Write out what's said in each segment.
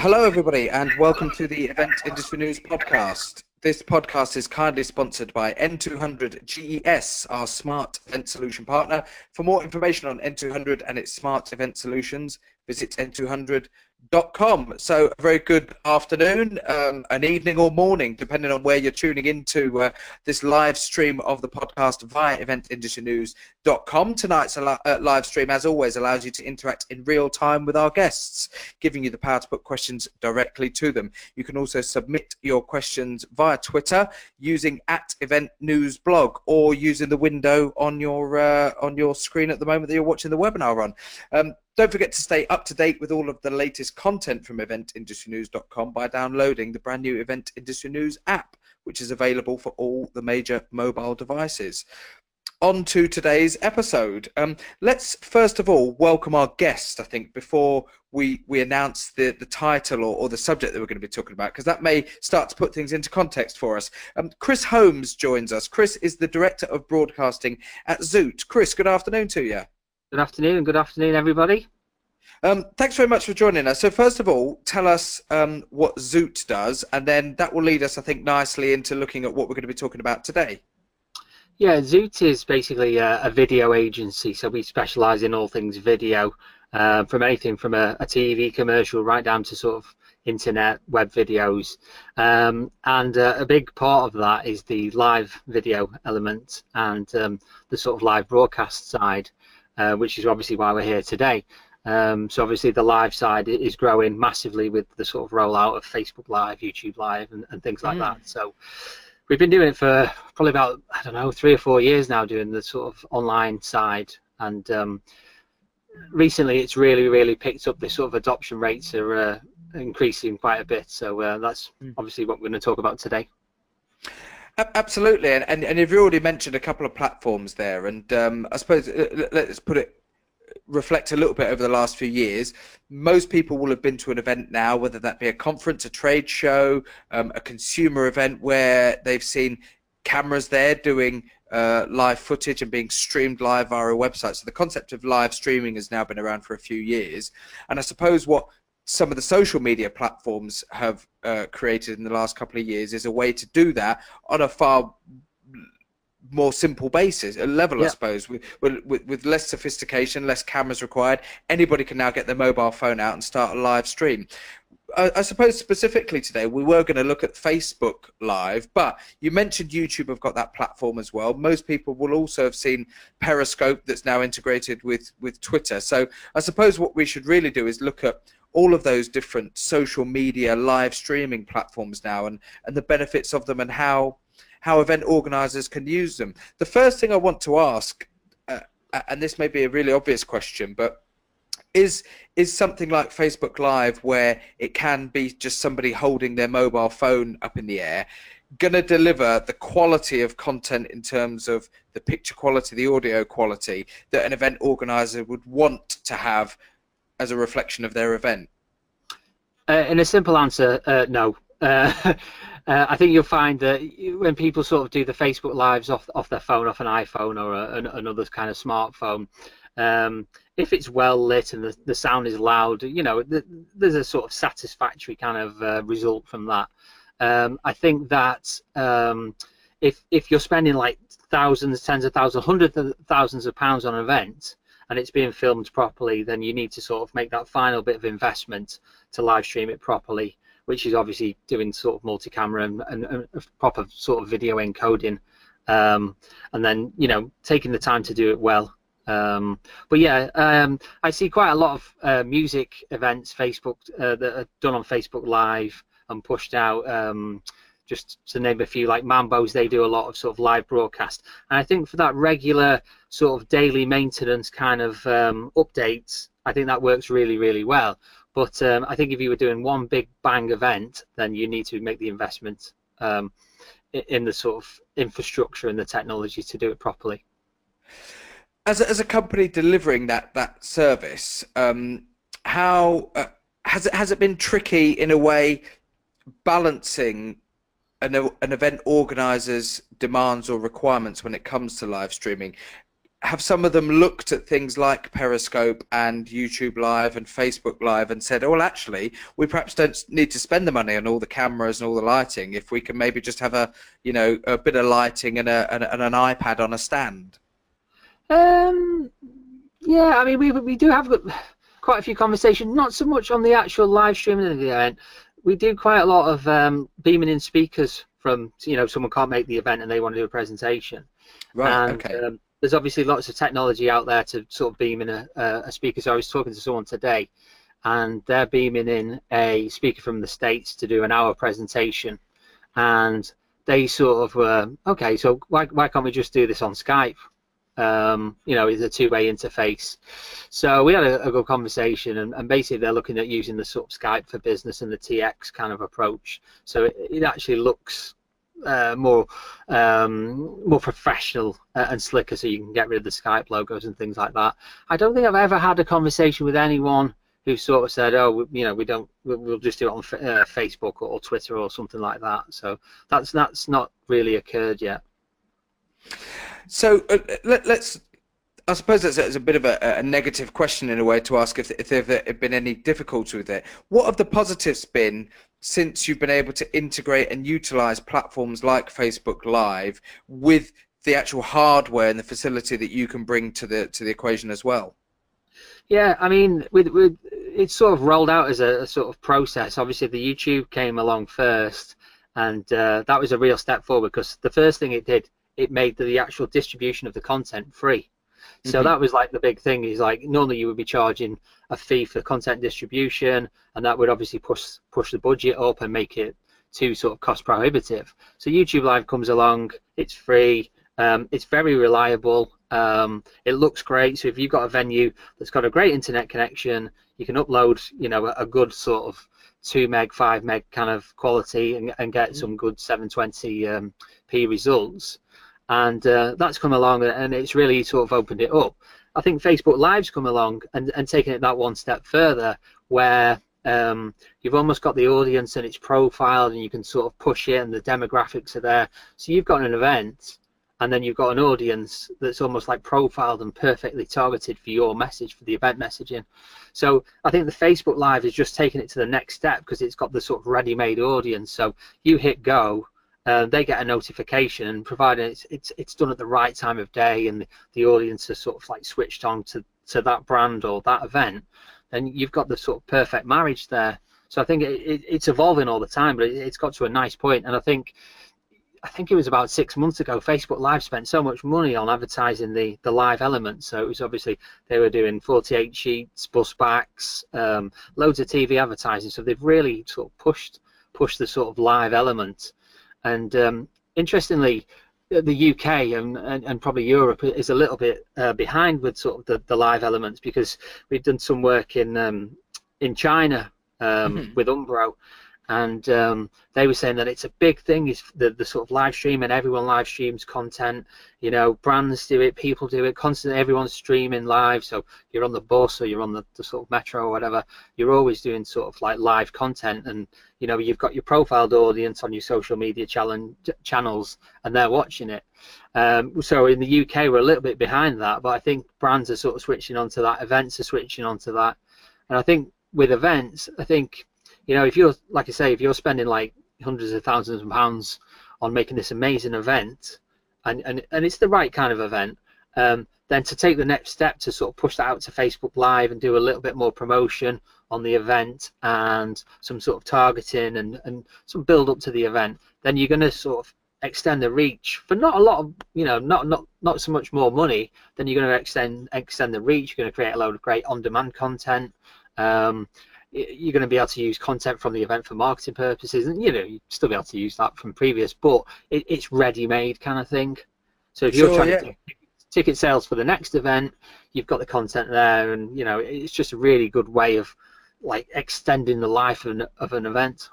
Hello, everybody, and welcome to the Event Industry News podcast. This podcast is kindly sponsored by N200 GES, our smart event solution partner. For more information on N200 and its smart event solutions, visit N200 com. So, a very good afternoon, um, an evening, or morning, depending on where you're tuning into uh, this live stream of the podcast via eventindustrynews.com. Tonight's uh, live stream, as always, allows you to interact in real time with our guests, giving you the power to put questions directly to them. You can also submit your questions via Twitter using at Event News Blog or using the window on your uh, on your screen at the moment that you're watching the webinar on. Um, don't forget to stay up to date with all of the latest content from eventindustrynews.com by downloading the brand new Event Industry News app, which is available for all the major mobile devices. On to today's episode. Um, let's first of all welcome our guest, I think, before we, we announce the, the title or, or the subject that we're going to be talking about, because that may start to put things into context for us. Um, Chris Holmes joins us. Chris is the Director of Broadcasting at Zoot. Chris, good afternoon to you. Good afternoon, and good afternoon, everybody. Um, thanks very much for joining us. So, first of all, tell us um, what Zoot does, and then that will lead us, I think, nicely into looking at what we're going to be talking about today. Yeah, Zoot is basically a, a video agency, so we specialise in all things video, uh, from anything from a, a, TV commercial right down to sort of internet web videos, um, and uh, a big part of that is the live video element and um, the sort of live broadcast side. Uh, which is obviously why we're here today. Um, so obviously the live side is growing massively with the sort of rollout of Facebook Live, YouTube Live, and, and things like mm. that. So we've been doing it for probably about I don't know three or four years now, doing the sort of online side, and um, recently it's really really picked up. The sort of adoption rates are uh, increasing quite a bit. So uh, that's mm. obviously what we're going to talk about today. Absolutely, and, and, and you've already mentioned a couple of platforms there, and um, I suppose uh, let's put it reflect a little bit over the last few years. Most people will have been to an event now, whether that be a conference, a trade show, um, a consumer event where they've seen cameras there doing uh, live footage and being streamed live via a website. So the concept of live streaming has now been around for a few years, and I suppose what some of the social media platforms have uh, created in the last couple of years is a way to do that on a far more simple basis, a level, yeah. I suppose, with, with, with less sophistication, less cameras required. Anybody can now get their mobile phone out and start a live stream. I, I suppose specifically today we were going to look at Facebook Live, but you mentioned YouTube have got that platform as well. Most people will also have seen Periscope that's now integrated with with Twitter. So I suppose what we should really do is look at all of those different social media live streaming platforms now and, and the benefits of them and how how event organizers can use them. The first thing I want to ask, uh, and this may be a really obvious question, but is is something like Facebook Live where it can be just somebody holding their mobile phone up in the air going to deliver the quality of content in terms of the picture quality, the audio quality that an event organizer would want to have as a reflection of their event? Uh, in a simple answer, uh, no. Uh, uh, I think you'll find that when people sort of do the Facebook lives off off their phone, off an iPhone or a, an, another kind of smartphone, um, if it's well lit and the, the sound is loud, you know, the, there's a sort of satisfactory kind of uh, result from that. Um, I think that um, if if you're spending like thousands, tens of thousands, hundreds of thousands of pounds on an event, and it's being filmed properly, then you need to sort of make that final bit of investment to live stream it properly, which is obviously doing sort of multi-camera and, and, and proper sort of video encoding, um, and then you know taking the time to do it well. Um, but yeah, um, I see quite a lot of uh, music events, Facebook uh, that are done on Facebook Live and pushed out. Um, just to name a few, like Mambo's, they do a lot of sort of live broadcast. And I think for that regular sort of daily maintenance kind of um, updates, I think that works really, really well. But um, I think if you were doing one big bang event, then you need to make the investment um, in the sort of infrastructure and the technology to do it properly. As a, as a company delivering that that service, um, how uh, has it has it been tricky in a way balancing an, an event organizer's demands or requirements when it comes to live streaming have some of them looked at things like Periscope and YouTube Live and Facebook Live and said, oh, well, actually, we perhaps don't need to spend the money on all the cameras and all the lighting if we can maybe just have a, you know, a bit of lighting and, a, and, and an iPad on a stand? Um, yeah, I mean, we, we do have quite a few conversations, not so much on the actual live streaming of the event. We do quite a lot of um, beaming in speakers from, you know, someone can't make the event and they want to do a presentation. Right, and, okay. Um, there's obviously lots of technology out there to sort of beam in a, a speaker. So I was talking to someone today, and they're beaming in a speaker from the states to do an hour presentation, and they sort of were okay. So why why can't we just do this on Skype? Um, you know, it's a two-way interface. So we had a, a good conversation, and, and, basically they're looking at using the sort of Skype for business and the TX kind of approach. So it, it actually looks uh, more um, more professional uh, and slicker, so you can get rid of the Skype logos and things like that. I don't think I've ever had a conversation with anyone who sort of said, "Oh, you know, we don't, we'll just do it on uh, Facebook or, Twitter or something like that." So that's that's not really occurred yet. So uh, let, us I suppose that's, that's a bit of a, a, negative question in a way to ask if, if there have been any difficulty with it. What have the positives been since you've been able to integrate and utilize platforms like Facebook Live with the actual hardware and the facility that you can bring to the to the equation as well? Yeah, I mean, with, with it's sort of rolled out as a, a sort of process. Obviously, the YouTube came along first, and uh, that was a real step forward because the first thing it did, it made the actual distribution of the content free. So mm-hmm. that was like the big thing. Is like normally you would be charging a fee for content distribution, and that would obviously push push the budget up and make it too sort of cost prohibitive. So YouTube Live comes along. It's free. Um, it's very reliable. Um, it looks great. So if you've got a venue that's got a great internet connection, you can upload, you know, a, a good sort of two meg, five meg kind of quality and, and get mm-hmm. some good 720p um, results and uh, that's come along and it's really sort of opened it up. I think Facebook Live's come along and, and taken it that one step further, where um, you've almost got the audience and it's profiled and you can sort of push it and the demographics are there. So you've got an event and then you've got an audience that's almost like profiled and perfectly targeted for your message for the event messaging. So I think the Facebook Live is just taking it to the next step because it's got the sort of ready-made audience. So you hit go uh, they get a notification and provided it's, it's it's done at the right time of day and the, audience is sort of like switched on to, to that brand or that event, then you've got the sort of perfect marriage there. So I think it, it, it's evolving all the time, but it, has got to a nice point. And I think I think it was about six months ago, Facebook Live spent so much money on advertising the, the live element. So it was obviously they were doing 48 sheets, bus backs, um, loads of TV advertising. So they've really sort of pushed pushed the sort of live element and um, interestingly, the UK and, and, and, probably Europe is a little bit uh, behind with sort of the, the live elements because we've done some work in um, in China um, mm-hmm. with Umbro, and um, they were saying that it's a big thing is the, the sort of live stream and everyone live streams content. You know brands do it people do it constantly everyone's streaming live. So you're on the bus or you're on the, the sort of metro or whatever you're always doing sort of like live content. And you know you've got your profiled audience on your social media challenge, channels and they're watching it. Um, so in the uk we're a little bit behind that but i think brands are sort of switching onto that events are switching onto that. And i think with events i think you know, if you're like I say, if you're spending like hundreds of thousands of pounds on making this amazing event, and and, and it's the right kind of event, um, then to take the next step to sort of push that out to Facebook Live and do a little bit more promotion on the event and some sort of targeting and, and some build up to the event, then you're going to sort of extend the reach for not a lot of you know not not not so much more money then you're going to extend extend the reach you're going to create a load of great on-demand content um, you're going to be able to use content from the event for marketing purposes, and you know you still be able to use that from previous, but it, it's ready-made kind of thing. So if you're sure, trying yeah. to ticket sales for the next event, you've got the content there, and you know it's just a really good way of like extending the life of an, of an event.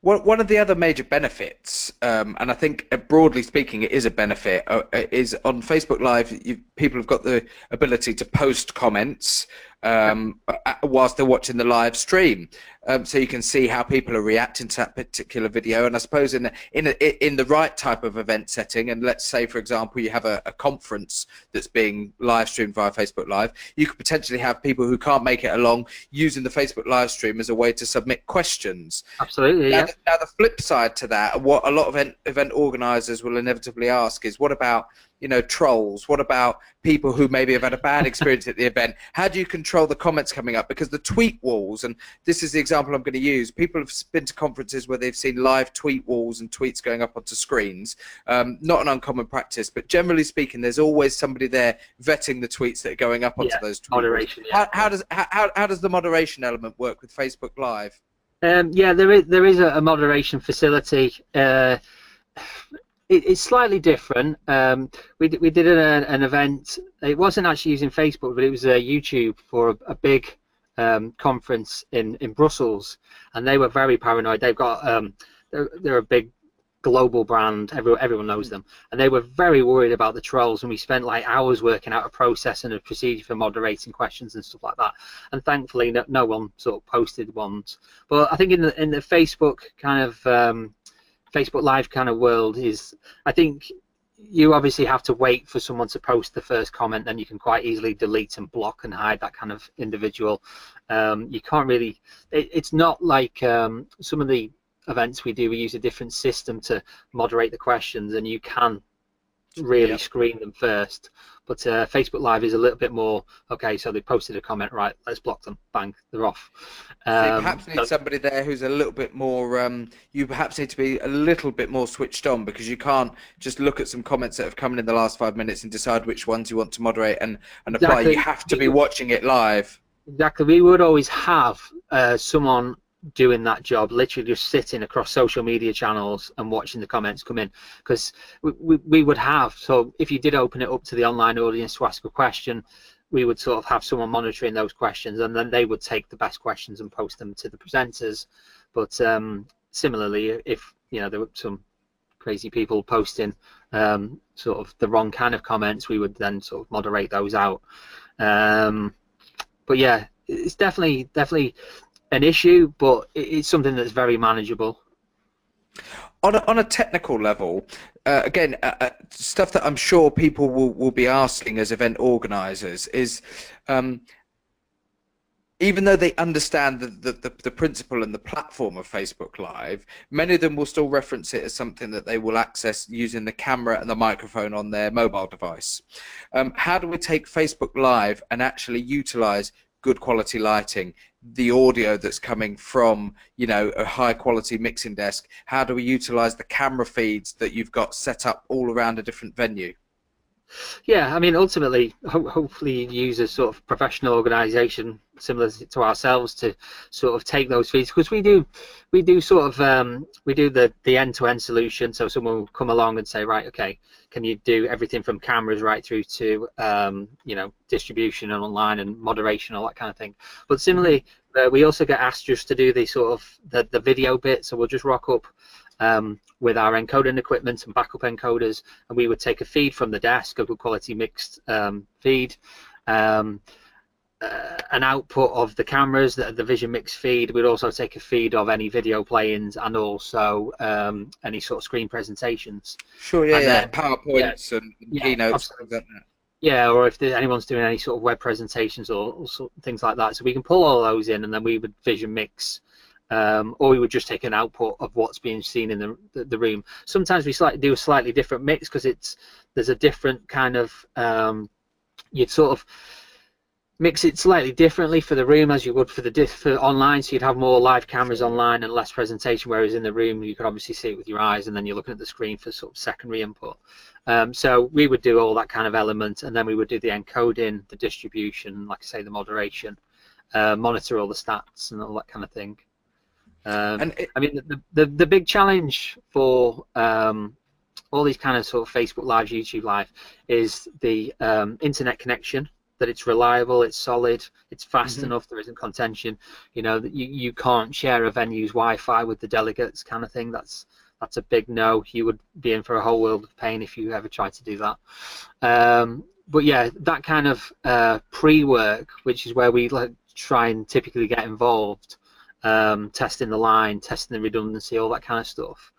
One of the other major benefits, um, and I think uh, broadly speaking, it is a benefit, uh, uh, is on Facebook Live. You, people have got the ability to post comments um, whilst they're watching the live stream. um, so you can see how people are reacting to that particular video. And I suppose in the, in a, in the right type of event setting, and let's say for example you have a, a conference that's being live streamed via Facebook Live, you could potentially have people who can't make it along using the Facebook live stream as a way to submit questions. Absolutely. Now, yeah. the, now the flip side to that, what a lot of event, event organisers will inevitably ask is, what about you know trolls? What about people who maybe have had a bad experience at the event? How do you control the comments coming up? Because the tweet walls, and this is the example I'm going to use. People have been to conferences where they've seen live tweet walls and tweets going up onto screens. Um, not an uncommon practice, but generally speaking, there's always somebody there vetting the tweets that are going up onto Yeah, those tweet. Moderation. Yeah. How, how does how, how does the moderation element work with Facebook Live? Um, yeah, there is there is a, a moderation facility. Uh, it, it's slightly different. Um, we we did an, an event. It wasn't actually using Facebook, but it was uh, YouTube for a, a big um, conference in in Brussels, and they were very paranoid. They've got um, they're, they're a big global brand. Everyone everyone knows them, and they were very worried about the trolls. And we spent like hours working out a process and a procedure for moderating questions and stuff like that. And thankfully, no, no one sort of posted ones. But I think in the in the Facebook kind of um, Facebook Live kind of world is, I think you obviously have to wait for someone to post the first comment, then you can quite easily delete and block and hide that kind of individual. Um, you can't really. It, it's not like um, some of the events we do. We use a different system to moderate the questions, and you can really Yep. screen them first. But uh, Facebook Live is a little bit more okay. So they posted a comment, right? Let's block them. Bang, they're off. So you Um, perhaps need so- somebody there who's a little bit more. Um, you perhaps need to be a little bit more switched on because you can't just look at some comments that have come in in the last five minutes and decide which ones you want to moderate and, and apply. Exactly. You have to be watching it live. Exactly. We would always have uh, someone doing that job, literally just sitting across social media channels and watching the comments come in. Because we, we, we would have, so if you did open it up to the online audience to ask a question, we would sort of have someone monitoring those questions and then they would take the best questions and post them to the presenters. But um, similarly, if you know there were some crazy people posting um, sort of the wrong kind of comments, we would then sort of moderate those out. Um, but yeah, it's definitely definitely an issue, but it- it's something that's very manageable. On a, on a technical level, uh, again, uh, uh, stuff that I'm sure people will, will be asking as event organisers is, um, even though they understand the, the, the, the principle and the platform of Facebook Live, many of them will still reference it as something that they will access using the camera and the microphone on their mobile device. Um, how do we take Facebook Live and actually utilize good quality lighting, the audio that's coming from, you know, a high quality mixing desk? How do we utilize the camera feeds that you've got set up all around a different venue? Yeah, I mean, ultimately, ho- hopefully, you use a sort of professional organisation similar to ourselves to sort of take those feeds because we do, we do sort of um, we do the the end to end solution. So someone will come along and say, right, okay, can you do everything from cameras right through to um, you know distribution and online and moderation, all that kind of thing. But similarly, uh, we also get asked just to do the sort of the the video bit. So we'll just rock up. Um, with our encoding equipment and backup encoders, and we would take a feed from the desk, a good quality mixed um, feed, um, uh, an output of the cameras, the, the Vision Mix feed. We'd also take a feed of any video play-ins and also um, any sort of screen presentations. Sure, yeah, And yeah. then- PowerPoints and Yeah, keynotes, like. Yeah, or if there, anyone's doing any sort of web presentations or, or sort things like that, so we can pull all those in, and then we would Vision Mix. Um, or we would just take an output of what's being seen in the, the, room. Sometimes we slightly do a slightly different mix because it's there's a different kind of um, you'd sort of mix it slightly differently for the room as you would for the diff- for online. So you'd have more live cameras online and less presentation, whereas in the room you could obviously see it with your eyes, and then you're looking at the screen for sort of secondary input. Um, so we would do all that kind of element, and then we would do the encoding, the distribution, like I say, the moderation, uh, monitor all the stats and all that kind of thing. Um, And it, I mean, the, the, the big challenge for um, all these kind of sort of Facebook Live, YouTube Live, is the um, internet connection. That it's reliable, it's solid, it's fast Mhm. enough. There isn't contention. You know that you, you can't share a venue's Wi-Fi with the delegates, kind of thing. That's that's a big no. You would be in for a whole world of pain if you ever tried to do that. Um, but yeah, that kind of uh, pre-work, which is where we like try and typically get involved, um, testing the line, testing the redundancy, all that kind of stuff.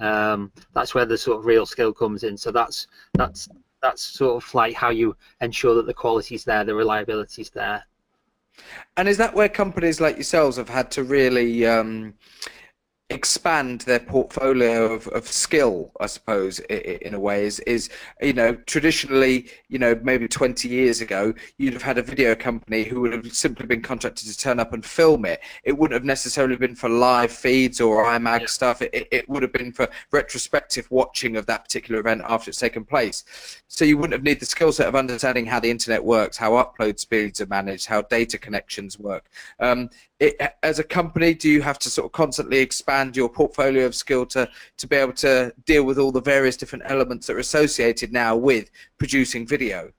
Um, that's where the sort of real skill comes in. So that's that's that's sort of like how you ensure that the quality's there, the reliability's there. And is that where companies like yourselves have had to really um, expand their portfolio of, of skill, I suppose, in a way, is, is, you know, traditionally, you know, maybe 20 years ago, you'd have had a video company who would have simply been contracted to turn up and film it. It wouldn't have necessarily been for live feeds or IMAG yeah. stuff. It, it would have been for retrospective watching of that particular event after it's taken place. So you wouldn't have needed the skill set of understanding how the internet works, how upload speeds are managed, how data connections work. Um, it, as a company, do you have to sort of constantly expand your portfolio of skill to, to be able to deal with all the various different elements that are associated now with producing video?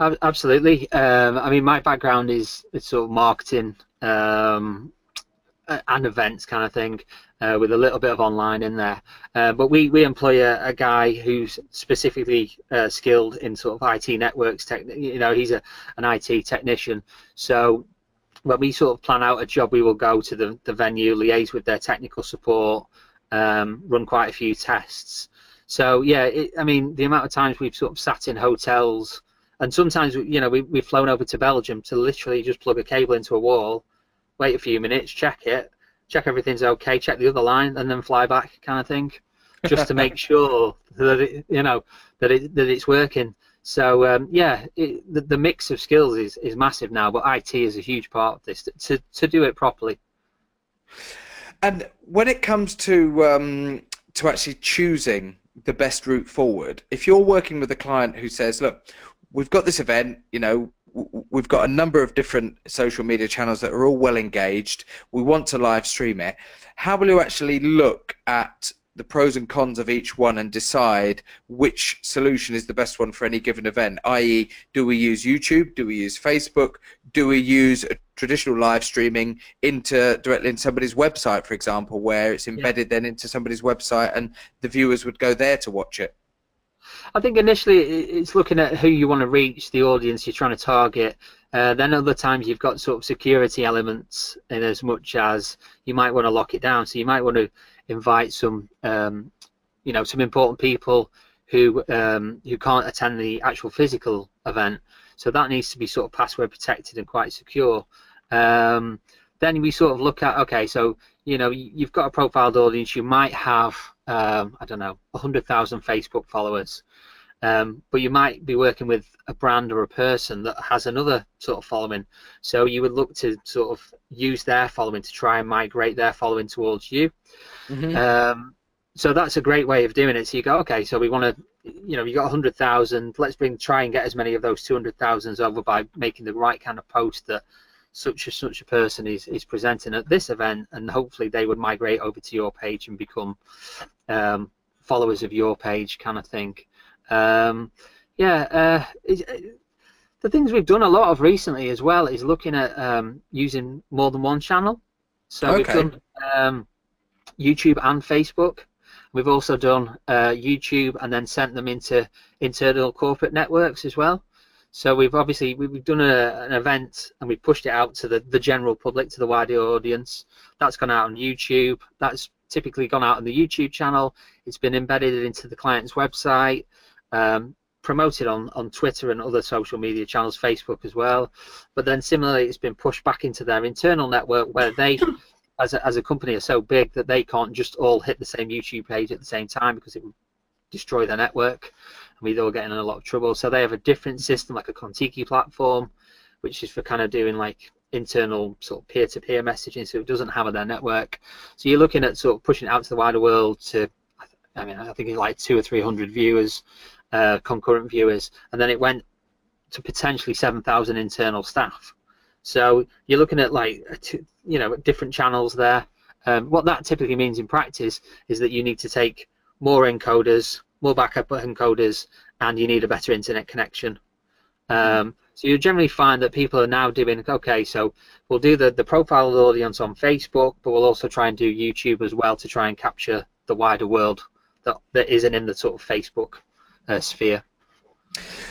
Absolutely. Um, I mean, my background is, is sort of marketing um, and events kind of thing, uh, with a little bit of online in there. Uh, but we, we employ a, a guy who's specifically uh, skilled in sort of IT networks. Tech, you know, he's a an IT technician. So when we sort of plan out a job, we will go to the, the venue, liaise with their technical support, um, run quite a few tests. So yeah, it, I mean, the amount of times we've sort of sat in hotels, and sometimes you know we, we've flown over to Belgium to literally just plug a cable into a wall, wait a few minutes, check it, check everything's okay, check the other line, and then fly back, kind of thing, just to make sure that it, you know that it that it's working. So um, yeah, it, the, the mix of skills is, is massive now, but IT is a huge part of this to, to do it properly. And when it comes to um, to actually choosing the best route forward, if you're working with a client who says, "Look, we've got this event, you know, we've got a number of different social media channels that are all well engaged. We want to live stream it. How will you actually look at the pros and cons of each one and decide which solution is the best one for any given event i.e. do we use YouTube do we use Facebook do we use traditional live streaming into directly in somebody's website for example where it's embedded yeah. then into somebody's website and the viewers would go there to watch it I think initially it's looking at who you want to reach, the audience you're trying to target. Uh, then other times you've got sort of security elements in as much as you might want to lock it down. So you might want to invite some, um, you know, some important people who um, who can't attend the actual physical event. So that needs to be sort of password protected and quite secure. Um, then we sort of look at okay, so you know you've got a profiled audience. You might have um, I don't know 100,000 Facebook followers, um, but you might be working with a brand or a person that has another sort of following. So you would look to sort of use their following to try and migrate their following towards you. Mm-hmm. Um, so that's a great way of doing it. So you go, okay, so we want to, you know, you got 100,000. Let's bring try and get as many of those 200,000s over by making the right kind of post that such a such a person is is presenting at this event, and hopefully they would migrate over to your page and become um, followers of your page, kind of thing. Um, yeah, uh, it, the things we've done a lot of recently as well is looking at um, using more than one channel. So okay. we've done um, YouTube and Facebook. We've also done uh, YouTube and then sent them into internal corporate networks as well. So we've obviously we've done a, an event and we've pushed it out to the, the general public, to the wider audience. That's gone out on YouTube. That's typically gone out on the YouTube channel. It's been embedded into the client's website, um, promoted on, on Twitter and other social media channels, Facebook as well. But then similarly, it's been pushed back into their internal network where they as a, as a company are so big that they can't just all hit the same YouTube page at the same time because it would destroy their network and we'd all get in a lot of trouble. So they have a different system like a Kontiki platform, which is for kind of doing like internal sort of peer-to-peer messaging so it doesn't hammer their network. So you're looking at sort of pushing it out to the wider world to I mean I think it's like two or three hundred viewers, uh, concurrent viewers, and then it went to potentially seven thousand internal staff. So you're looking at like you know different channels there. Um, what that typically means in practice is that you need to take more encoders, more backup encoders, and you need a better internet connection. Um, so you generally find that people are now doing okay. So we'll do the the profile audience on Facebook, but we'll also try and do YouTube as well to try and capture the wider world that that isn't in the sort of Facebook uh, sphere.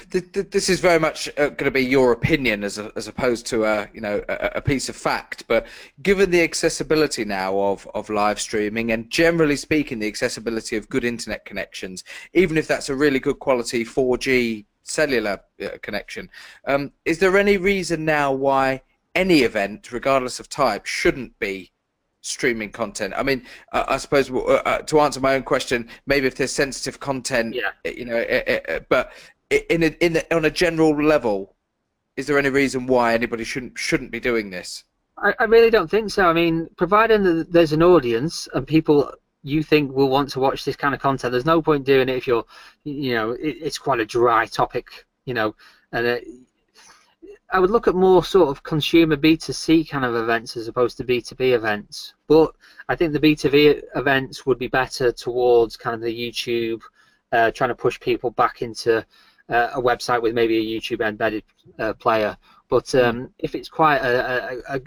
This is very much uh, going to be your opinion as, a, as opposed to a you know a, piece of fact. But given the accessibility now of, of live streaming and generally speaking the accessibility of good internet connections, even if that's a really good quality 4G cellular uh, connection, um, is there any reason now why any event, regardless of type, shouldn't be streaming content. I mean, uh, I suppose uh, uh, to answer my own question, maybe if there's sensitive content, yeah. you know, uh, but in a, in a, on a general level, is there any reason why anybody shouldn't shouldn't be doing this? I, I really don't think so. I mean, providing that there's an audience and people you think will want to watch this kind of content, there's no point doing it if you're, you know, it, it's quite a dry topic, you know, and it, I would look at more sort of consumer B2C kind of events as opposed to B2B events. But I think the B2B events would be better towards kind of the YouTube, uh, trying to push people back into uh, a website with maybe a YouTube embedded uh, player. But hmm. um, if it's quite a, a, a,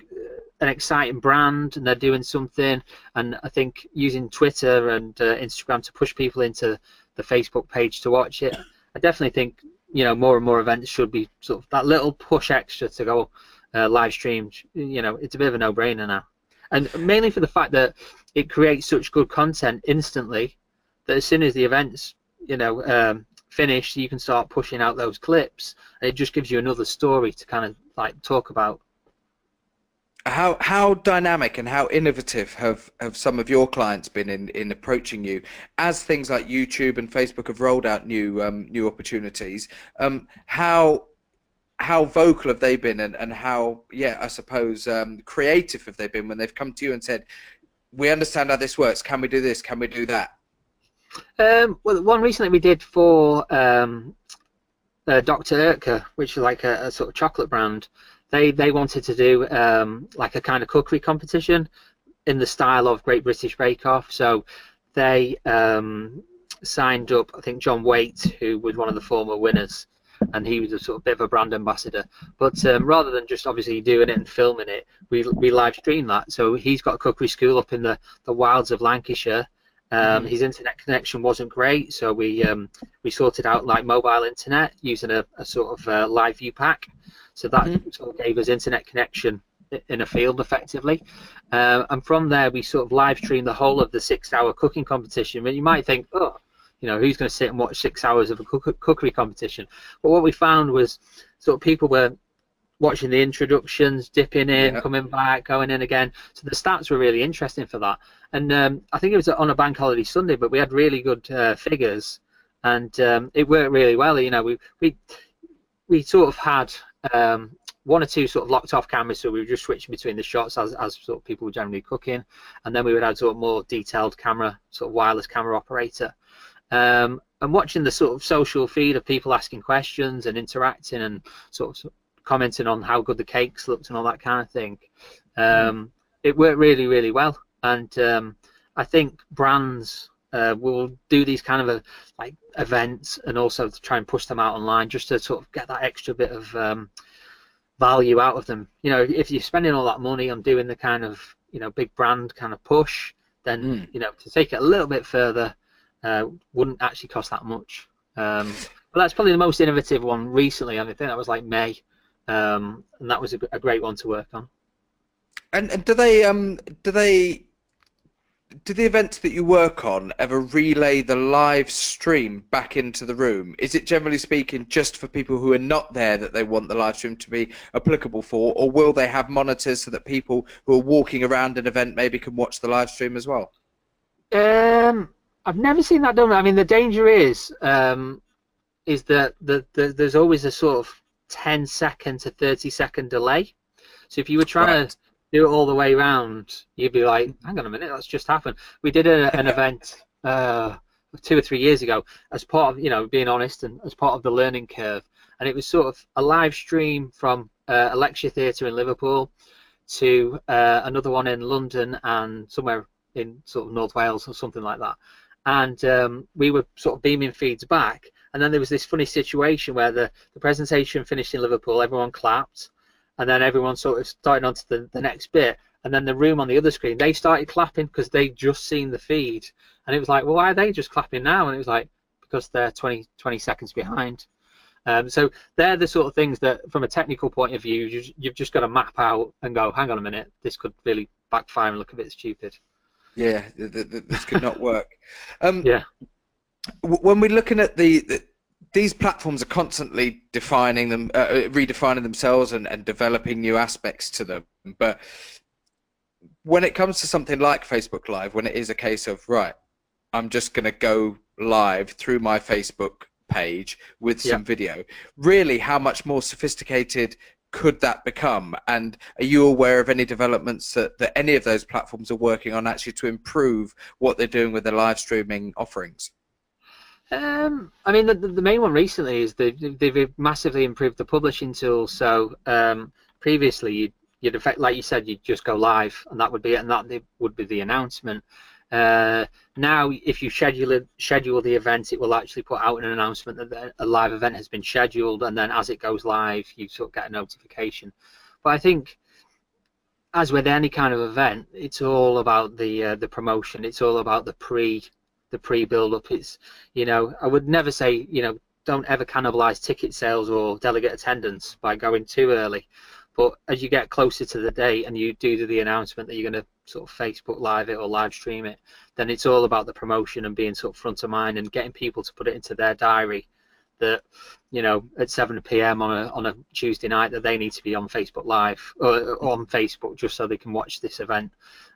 an exciting brand and they're doing something, and I think using Twitter and uh, Instagram to push people into the Facebook page to watch it, I definitely think you know more and more events should be sort of that little push extra to go uh, live stream. You know, it's a bit of a no-brainer now, and mainly for the fact that it creates such good content instantly that as soon as the events you know um, finish, you can start pushing out those clips, it just gives you another story to kind of like talk about how how dynamic and how innovative have, have some of your clients been in, in approaching you as things like YouTube and Facebook have rolled out new um, new opportunities? Um, how how vocal have they been and, and how yeah I suppose um, creative have they been when they've come to you and said we understand how this works can we do this can we do that? Um, well, one recently we did for um, uh, Dr. Oetker, which is like a, a sort of chocolate brand they they wanted to do um, like a kind of cookery competition in the style of Great British Bake Off. So they um, signed up, I think John Whaite, who was one of the former winners, and he was a sort of bit of a brand ambassador. But um, rather than just obviously doing it and filming it, we we live streamed that. So he's got a cookery school up in the the wilds of Lancashire. Um, mm. His internet connection wasn't great, so we um, we sorted out like mobile internet using a, a sort of uh, LiveU pack. So that mm-hmm. sort of gave us internet connection in a field effectively. Uh, and from there, we sort of live streamed the whole of the six hour cooking competition. But you might think, oh, you know, who's going to sit and watch six hours of a cook- cookery competition? But what we found was sort of people were watching the introductions, dipping in, yeah. coming back, going in again. So the stats were really interesting for that. And um, I think it was on a bank holiday Sunday, but we had really good uh, figures, and um, it worked really well. You know, we we we sort of had um, one or two sort of locked off cameras, so we were just switching between the shots as, as sort of people were generally cooking, and then we would have sort of more detailed camera, sort of wireless camera operator. Um, and watching the sort of social feed of people asking questions and interacting and sort of commenting on how good the cakes looked and all that kind of thing, um, mm. it worked really, really well. And um, I think brands uh, will do these kind of a, like events and also to try and push them out online just to sort of get that extra bit of um, value out of them. You know, if you're spending all that money on doing the kind of you know big brand kind of push, then mm. you know to take it a little bit further uh, wouldn't actually cost that much. Um, but that's probably the most innovative one recently. I think that was like May, um, and that was a, a, great one to work on. And, and do they um do they do the events that you work on ever relay the live stream back into the room? Is it generally speaking just for people who are not there that they want the live stream to be applicable for, or will they have monitors so that people who are walking around an event maybe can watch the live stream as well? Um, I've never seen that done. I mean, the danger is um, is that the, the, there's always a sort of 10 second to 30 second delay. So if you were trying right. to do it all the way around, you'd be like, hang on a minute, that's just happened. We did a, an event uh, two or three years ago as part of, you know, being honest and as part of the learning curve. And it was sort of a live stream from uh, a lecture theatre in Liverpool to uh, another one in London and somewhere in sort of North Wales or something like that. And um, we were sort of beaming feeds back. And then there was this funny situation where the, the presentation finished in Liverpool, everyone clapped and then everyone sort of started onto the, the next bit and then the room on the other screen they started clapping because they'd just seen the feed and it was like well why are they just clapping now and it was like because they're 20 20 seconds behind Um, so they're the sort of things that, from a technical point of view, you, you've just got to map out and go, hang on a minute, this could really backfire and look a bit stupid. Yeah, th- th- th- this could not work. Um, Yeah. when we're looking at the, the these platforms are constantly defining them, uh, uh, redefining themselves, and, and developing new aspects to them. But when it comes to something like Facebook Live, when it is a case of right, I'm just going to go live through my Facebook page with some video. Really, how much more sophisticated could that become? And are you aware of any developments that, that any of those platforms are working on actually to improve what they're doing with their live streaming offerings? Um, I mean, the, the main one recently is they've, they've massively improved the publishing tool. So um, previously, you'd, you'd effect, like you said, you'd just go live, and that would be it, and that would be the announcement. Uh, now, if you schedule it, schedule the event, it will actually put out an announcement that a live event has been scheduled, and then as it goes live, you sort of get a notification. But I think, as with any kind of event, it's all about the uh, the promotion. It's all about the pre the pre build up. It's you know I would never say you know don't ever cannibalize ticket sales or delegate attendance by going too early. But as you get closer to the date and you do the announcement that you're going to sort of Facebook live it or live stream it, then it's all about the promotion and being sort of front of mind and getting people to put it into their diary that you know at 7 p.m. on a on a Tuesday night that they need to be on Facebook Live or, or on Facebook just so they can watch this event,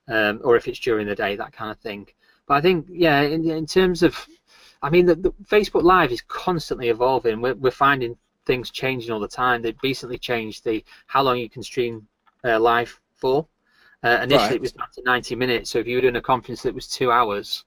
um, or if it's during the day, that kind of thing. But I think yeah, in, in terms of, I mean, the, the Facebook Live is constantly evolving. We're, we're finding things changing all the time. They've recently changed the how long you can stream uh, live for. Uh, initially, Right. it was down to 90 minutes. So if you were doing a conference that was two hours,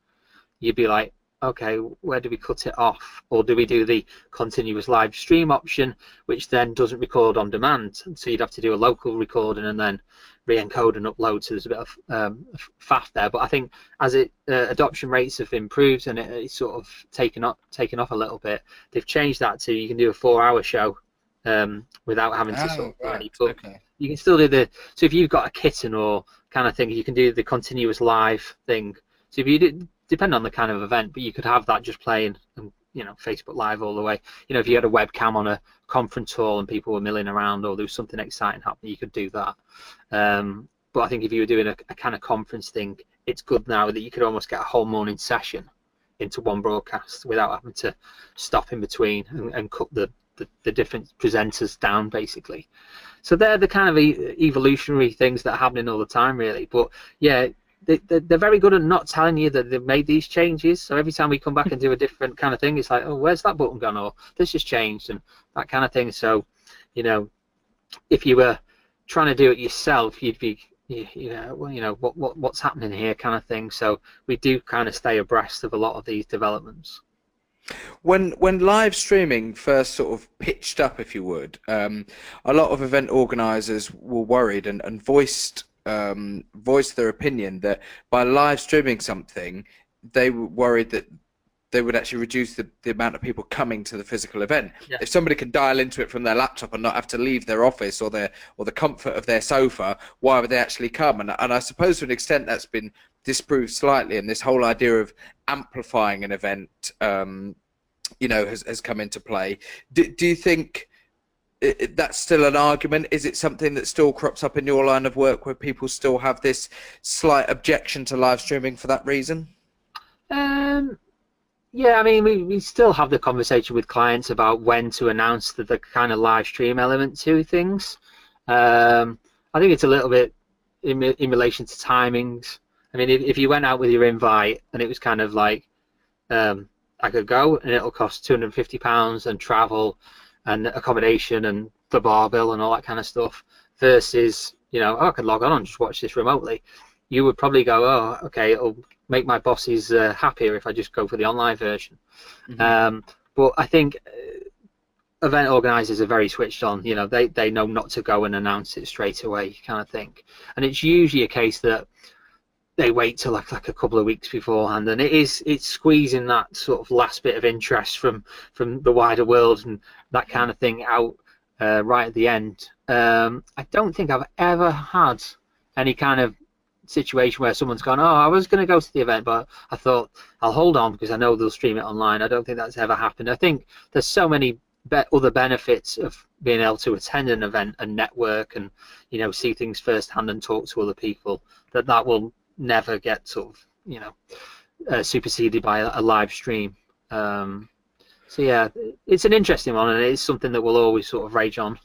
you'd be like, okay, where do we cut it off? Or do we do the continuous live stream option, which then doesn't record on demand? So you'd have to do a local recording and then re-encode and upload. So there's a bit of um, faff there. But I think as it uh, adoption rates have improved and it, it's sort of taken up taken off a little bit, they've changed that to you can do a four-hour show um, without having to sort of do any book Okay. you can still do the so if you've got a kitten or kind of thing you can do the continuous live thing so if you do depend on the kind of event but you could have that just playing and you know facebook live all the way. You know if you had a webcam on a conference hall and people were milling around or there was something exciting happening you could do that. Um, but i think if you were doing a, a kind of conference thing it's good now that you could almost get a whole morning session into one broadcast without having to stop in between and, and cut the, the, the different presenters down basically. So they're the kind of e- evolutionary things that are happening all the time, really. But yeah, they, they- they're very good at not telling you that they've made these changes. So every time we come back and do a different kind of thing, it's like, oh, where's that button gone? Or this has changed and that kind of thing. So, you know, if you were trying to do it yourself, you'd be, you, you know, well, you know, what, what what's happening here, kind of thing. So we do kind of stay abreast of a lot of these developments. When when live streaming first sort of pitched up, if you would, um, a lot of event organisers were worried and, and voiced um, voiced their opinion that by live streaming something, they were worried that they would actually reduce the, the amount of people coming to the physical event. Yeah. If somebody can dial into it from their laptop and not have to leave their office or their or the comfort of their sofa, why would they actually come? And and I suppose to an extent that's been disproved slightly, and this whole idea of amplifying an event, um, you know, has has come into play. Do, do you think? I- i- That's still an argument. Is it something that still crops up in your line of work where people still have this slight objection to live streaming for that reason? Um, yeah, I mean, we, we still have the conversation with clients about when to announce the, the kind of live stream element to things. Um, I think it's a little bit in, in relation to timings. I mean, if, if you went out with your invite and it was kind of like, um, I could go and it'll cost two hundred and fifty pounds and travel and accommodation and the bar bill and all that kind of stuff, versus you know, oh, I could log on and just watch this remotely. You would probably go, oh, okay, it'll make my bosses uh, happier if I just go for the online version. Mhm. Um, but I think uh, event organisers are very switched on. You know, they they know not to go and announce it straight away, kind of thing. And it's usually a case that they wait till like like a couple of weeks beforehand, and it is it's squeezing that sort of last bit of interest from from the wider world and that kind of thing out uh, right at the end. Um, I don't think I've ever had any kind of situation where someone's gone, oh, I was going to go to the event, but I thought I'll hold on because I know they'll stream it online. I don't think that's ever happened. I think there's so many be- other benefits of being able to attend an event and network and you know see things firsthand and talk to other people that that will never get sort of you know uh, superseded by a, a live stream. Um, so yeah it's an interesting one and it's something that will always sort of rage on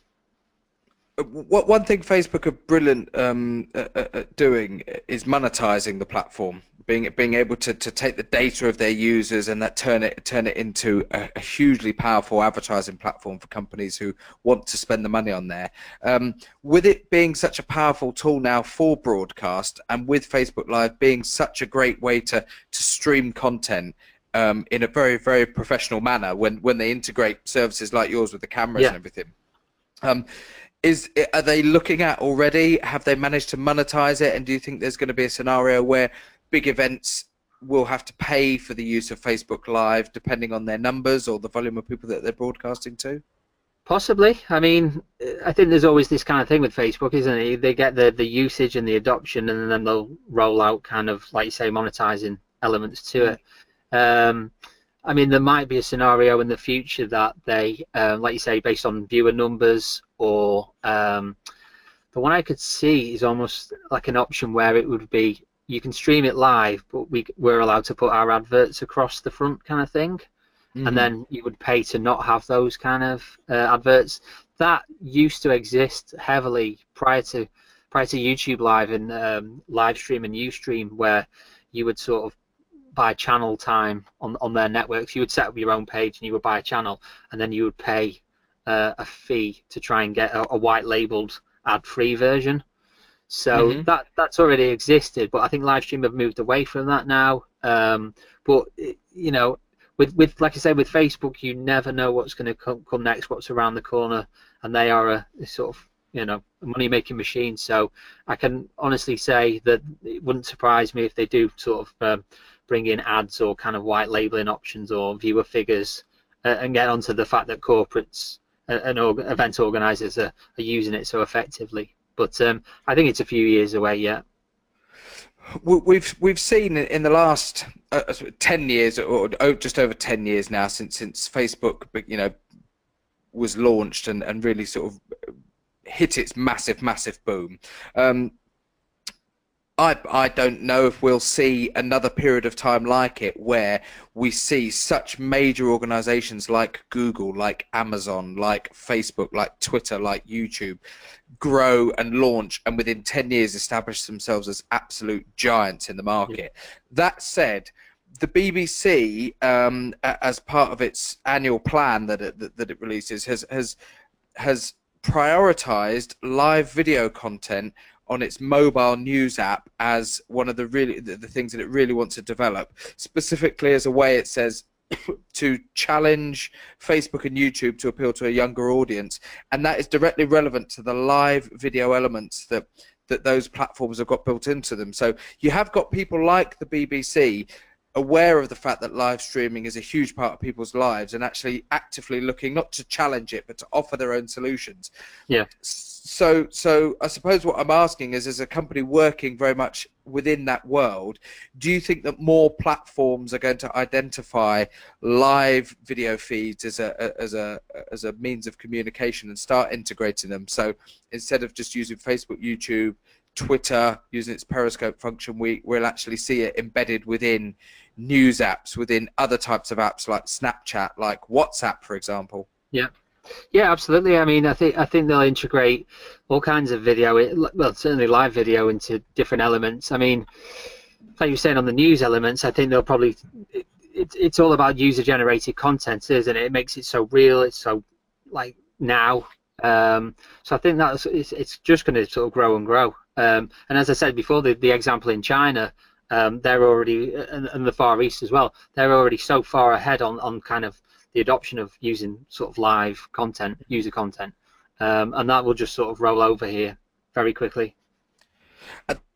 what one thing Facebook are brilliant um, at, at doing is monetizing the platform, being being able to, to take the data of their users and that turn it turn it into a, a hugely powerful advertising platform for companies who want to spend the money on there. Um, with it being such a powerful tool now for broadcast, and with Facebook Live being such a great way to to stream content. Um, in a very, very professional manner when, when they integrate services like yours with the cameras Yeah. and everything. Um, is are they looking at already? Have they managed to monetize it? And do you think there's going to be a scenario where big events will have to pay for the use of Facebook Live, depending on their numbers or the volume of people that they're broadcasting to? Possibly. I mean, I think there's always this kind of thing with Facebook, isn't it? They get the, the usage and the adoption, and then they'll roll out kind of, like you say, monetizing elements to it. Um, I mean, there might be a scenario in the future that they, um, like you say, based on viewer numbers, or um, the one I could see is almost like an option where it would be you can stream it live, but we, we're allowed to put our adverts across the front, kind of thing Mm-hmm. and then you would pay to not have those kind of uh, adverts. That used to exist heavily prior to prior to YouTube Live and um, live stream and UStream, where you would sort of buy channel time on on their networks. You would set up your own page and you would buy a channel, and then you would pay uh, a fee to try and get a, a white labeled ad free version. So Mhm. that that's already existed, but I think Livestream have moved away from that now. Um, but you know, with with like I say, with Facebook, you never know what's going to come, come next, what's around the corner, and they are a, a sort of you know a money making machine. So I can honestly say that it wouldn't surprise me if they do sort of um, bring in ads or kind of white labeling options or viewer figures, uh, and get onto the fact that corporates and org- event organisers are, are using it so effectively. But um, I think it's a few years away yet. We- We've we've seen in the last uh, uh, ten years, or oh, just over ten years now, since since Facebook, you know, was launched and, and really sort of hit its massive massive boom. Um, I I don't know if we'll see another period of time like it where we see such major organizations like Google, like Amazon, like Facebook, like Twitter, like YouTube grow and launch and within 10 years establish themselves as absolute giants in the market. That said, the BBC, um, as part of its annual plan that it, that, that it releases, has has has prioritized live video content on its mobile news app as one of the really the, the things that it really wants to develop. Specifically as a way it says to challenge Facebook and YouTube to appeal to a younger audience. And that is directly relevant to the live video elements that that those platforms have got built into them. So you have got people like the BBC aware of the fact that live streaming is a huge part of people's lives and actually actively looking not to challenge it but to offer their own solutions Yeah. so so i suppose what i'm asking is as a company working very much within that world do you think that more platforms are going to identify live video feeds as a as a as a means of communication and start integrating them so instead of just using facebook youtube Twitter using its Periscope function, we will actually see it embedded within news apps, within other types of apps like Snapchat, like WhatsApp, for example. Yeah, Yeah, absolutely. I mean, I think I think they'll integrate all kinds of video, well, certainly live video, into different elements. I mean, like you were saying on the news elements, I think they'll probably. It, it, it's all about user-generated content, isn't it? It makes it so real. It's so like now. Um, so I think that's it's, it's just going to sort of grow and grow. Um, and as I said before, the, the example in China, um, they're already and, and the Far East as well. They're already so far ahead on, on kind of the adoption of using sort of live content, user content, um, and that will just sort of roll over here very quickly.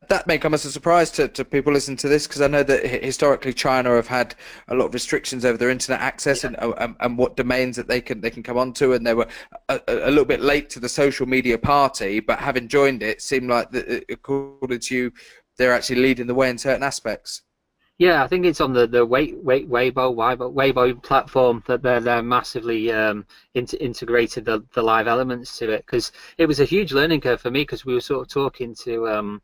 That may come as a surprise to, to people listening to this because I know that historically China have had a lot of restrictions over their internet access yeah. and, and and what domains that they can they can come onto, and they were a, a, little bit late to the social media party, but having joined it, seemed like that according to you, they're actually leading the way in certain aspects. Yeah, I think it's on the the Wait Wait Weibo Weibo Weibo platform that they're they're massively um, inter- integrated the, the live elements to it because it was a huge learning curve for me because we were sort of talking to um,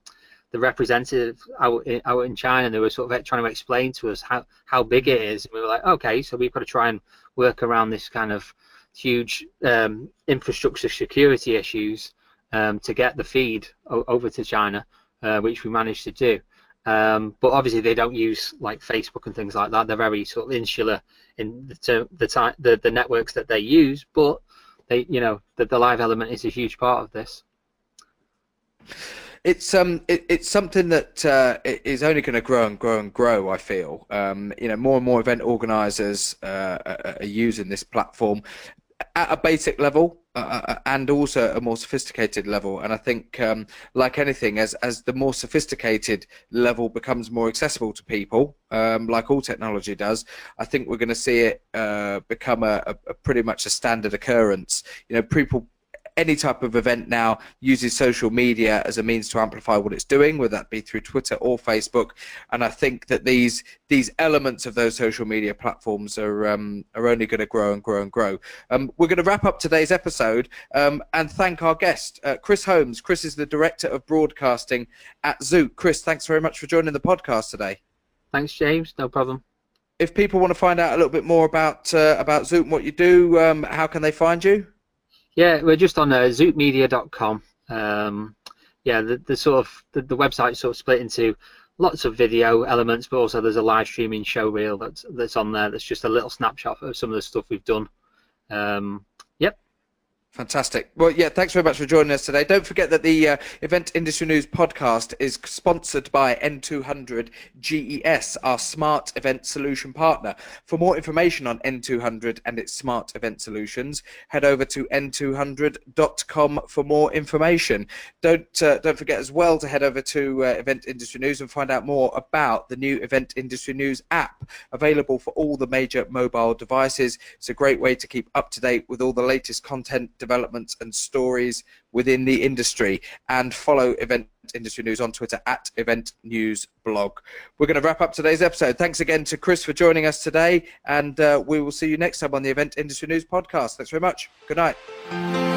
the representative out in, out in China they were sort of trying to explain to us how how big it is and we were like okay so we've got to try and work around this kind of huge um, infrastructure security issues um, to get the feed o- over to China, uh, which we managed to do. Um, but obviously, they don't use like Facebook and things like that. They're very sort of insular in the the, time, the the networks that they use. But they, you know, the, the live element is a huge part of this. It's um, it, it's something that uh, is only going to grow and grow and grow. I feel, um, you know, more and more event organisers uh, are using this platform at a basic level uh, uh, uh, and also a more sophisticated level. And I think, um, like anything, as as the more sophisticated level becomes more accessible to people, um, like all technology does, I think we're going to see it uh, become a, a, pretty much a standard occurrence. You know, people any type of event now uses social media as a means to amplify what it's doing, whether that be through Twitter or Facebook. And I think that these these elements of those social media platforms are um, are only going to grow and grow and grow. Um, we're going to wrap up today's episode um, and thank our guest, uh, Chris Holmes. Chris is the director of broadcasting at Zoot. Chris, thanks very much for joining the podcast today. Thanks, James. No problem. If people want to find out a little bit more about uh, about Zoot and what you do, um, how can they find you? Yeah, we're just on uh, zootmedia.com. Um, yeah, the, the sort of the, the website sort of split into lots of video elements, but also there's a live streaming show reel that's that's on there. That's just a little snapshot of some of the stuff we've done. Um, Fantastic. Well, yeah, thanks very much for joining us today. Don't forget that the uh, Event Industry News podcast is sponsored by N200 GES, our smart event solution partner. For more information on N200 and its smart event solutions, head over to n200.com for more information. Don't uh, don't forget as well to head over to uh, Event Industry News and find out more about the new Event Industry News app available for all the major mobile devices. It's a great way to keep up to date with all the latest content developments and stories within the industry. And follow event industry news on twitter at event news blog. We're going to wrap up today's episode. Thanks again to chris for joining us today. And uh, we will see you next time on the event industry news podcast. Thanks very much. Good night